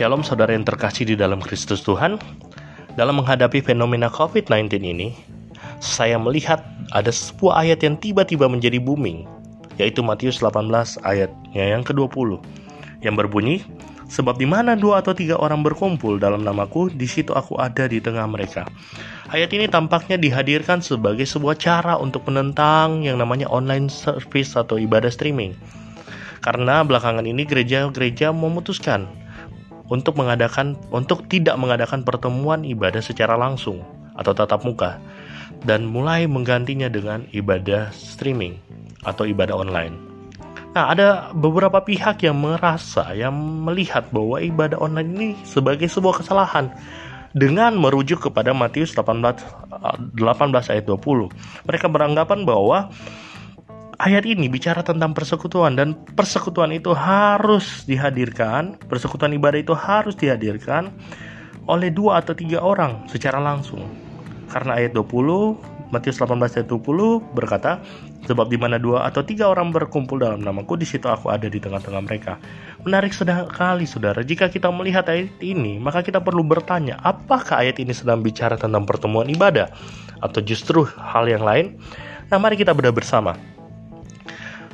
Shalom saudara yang terkasih di dalam Kristus Tuhan Dalam menghadapi fenomena COVID-19 ini Saya melihat ada sebuah ayat yang tiba-tiba menjadi booming Yaitu Matius 18 ayatnya yang ke-20 Yang berbunyi Sebab di mana dua atau tiga orang berkumpul dalam namaku, di situ aku ada di tengah mereka. Ayat ini tampaknya dihadirkan sebagai sebuah cara untuk menentang yang namanya online service atau ibadah streaming. Karena belakangan ini gereja-gereja memutuskan untuk mengadakan untuk tidak mengadakan pertemuan ibadah secara langsung atau tatap muka dan mulai menggantinya dengan ibadah streaming atau ibadah online. Nah, ada beberapa pihak yang merasa yang melihat bahwa ibadah online ini sebagai sebuah kesalahan dengan merujuk kepada Matius 18 18 ayat 20. Mereka beranggapan bahwa ayat ini bicara tentang persekutuan dan persekutuan itu harus dihadirkan, persekutuan ibadah itu harus dihadirkan oleh dua atau tiga orang secara langsung. Karena ayat 20 Matius 18 ayat 20 berkata, sebab di mana dua atau tiga orang berkumpul dalam namaku, di situ aku ada di tengah-tengah mereka. Menarik sekali, saudara. Jika kita melihat ayat ini, maka kita perlu bertanya, apakah ayat ini sedang bicara tentang pertemuan ibadah atau justru hal yang lain? Nah, mari kita bedah bersama.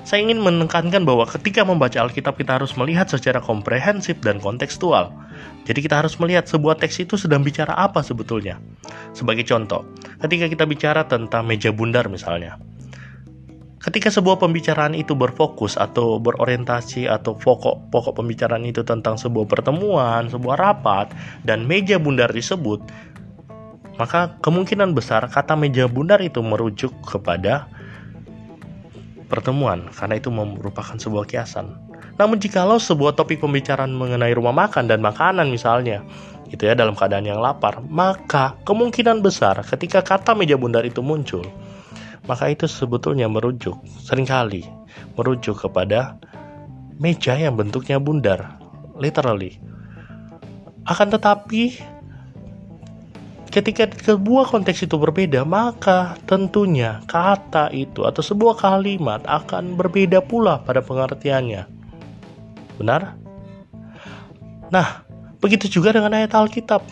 Saya ingin menekankan bahwa ketika membaca Alkitab kita harus melihat secara komprehensif dan kontekstual. Jadi kita harus melihat sebuah teks itu sedang bicara apa sebetulnya. Sebagai contoh, ketika kita bicara tentang meja bundar misalnya. Ketika sebuah pembicaraan itu berfokus atau berorientasi atau pokok pokok pembicaraan itu tentang sebuah pertemuan, sebuah rapat dan meja bundar disebut, maka kemungkinan besar kata meja bundar itu merujuk kepada pertemuan karena itu merupakan sebuah kiasan. Namun jikalau sebuah topik pembicaraan mengenai rumah makan dan makanan misalnya, itu ya dalam keadaan yang lapar, maka kemungkinan besar ketika kata meja bundar itu muncul, maka itu sebetulnya merujuk sering kali merujuk kepada meja yang bentuknya bundar, literally. Akan tetapi Ketika sebuah konteks itu berbeda, maka tentunya kata itu atau sebuah kalimat akan berbeda pula pada pengertiannya. Benar? Nah, begitu juga dengan ayat Alkitab.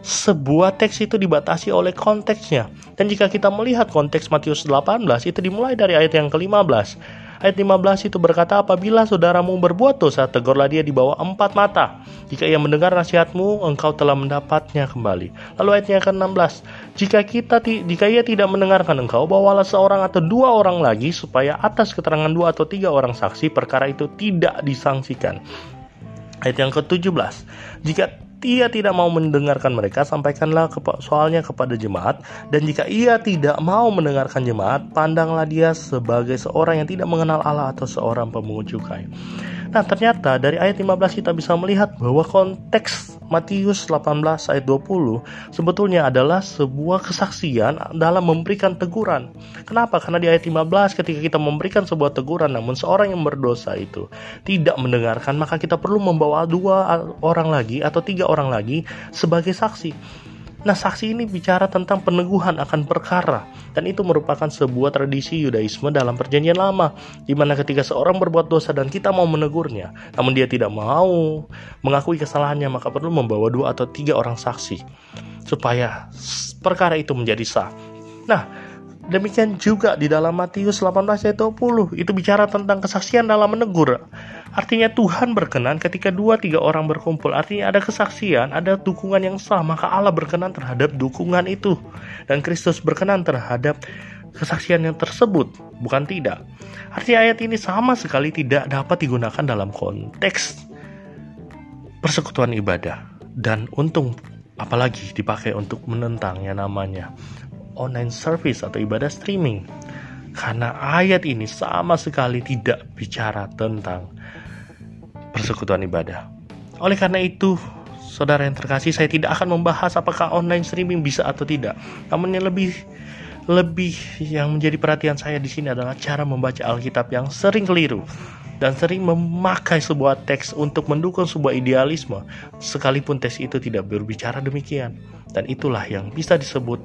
Sebuah teks itu dibatasi oleh konteksnya. Dan jika kita melihat konteks Matius 18, itu dimulai dari ayat yang ke-15 Ayat 15 itu berkata, apabila saudaramu berbuat dosa, tegurlah dia di bawah empat mata. Jika ia mendengar nasihatmu, engkau telah mendapatnya kembali. Lalu ayatnya ke-16, jika kita jika ia tidak mendengarkan engkau, bawalah seorang atau dua orang lagi, supaya atas keterangan dua atau tiga orang saksi, perkara itu tidak disangsikan. Ayat yang ke-17, jika ia tidak mau mendengarkan mereka, sampaikanlah soalnya kepada jemaat. Dan jika ia tidak mau mendengarkan jemaat, pandanglah dia sebagai seorang yang tidak mengenal Allah atau seorang pemungut cukai. Nah, ternyata dari ayat 15 kita bisa melihat bahwa konteks Matius 18 ayat 20 sebetulnya adalah sebuah kesaksian dalam memberikan teguran. Kenapa? Karena di ayat 15 ketika kita memberikan sebuah teguran namun seorang yang berdosa itu tidak mendengarkan, maka kita perlu membawa dua orang lagi atau tiga orang lagi sebagai saksi. Nah, saksi ini bicara tentang peneguhan akan perkara, dan itu merupakan sebuah tradisi Yudaisme dalam Perjanjian Lama, di mana ketika seorang berbuat dosa dan kita mau menegurnya, namun dia tidak mau mengakui kesalahannya, maka perlu membawa dua atau tiga orang saksi supaya perkara itu menjadi sah. Nah, Demikian juga di dalam Matius 18 ayat 20 itu bicara tentang kesaksian dalam menegur. Artinya Tuhan berkenan ketika dua tiga orang berkumpul. Artinya ada kesaksian, ada dukungan yang sah, maka Allah berkenan terhadap dukungan itu. Dan Kristus berkenan terhadap kesaksian yang tersebut, bukan tidak. Artinya ayat ini sama sekali tidak dapat digunakan dalam konteks persekutuan ibadah. Dan untung apalagi dipakai untuk menentang yang namanya online service atau ibadah streaming. Karena ayat ini sama sekali tidak bicara tentang persekutuan ibadah. Oleh karena itu, saudara yang terkasih, saya tidak akan membahas apakah online streaming bisa atau tidak. Namun yang lebih lebih yang menjadi perhatian saya di sini adalah cara membaca Alkitab yang sering keliru dan sering memakai sebuah teks untuk mendukung sebuah idealisme sekalipun teks itu tidak berbicara demikian dan itulah yang bisa disebut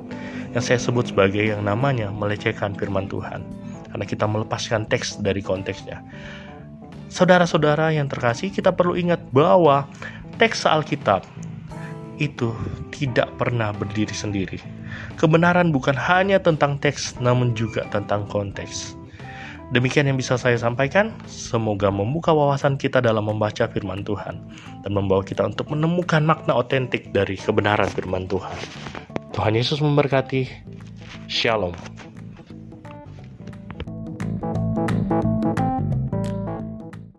yang saya sebut sebagai yang namanya melecehkan firman Tuhan karena kita melepaskan teks dari konteksnya Saudara-saudara yang terkasih, kita perlu ingat bahwa teks Alkitab itu tidak pernah berdiri sendiri. Kebenaran bukan hanya tentang teks, namun juga tentang konteks. Demikian yang bisa saya sampaikan. Semoga membuka wawasan kita dalam membaca firman Tuhan dan membawa kita untuk menemukan makna otentik dari kebenaran firman Tuhan. Tuhan Yesus memberkati. Shalom.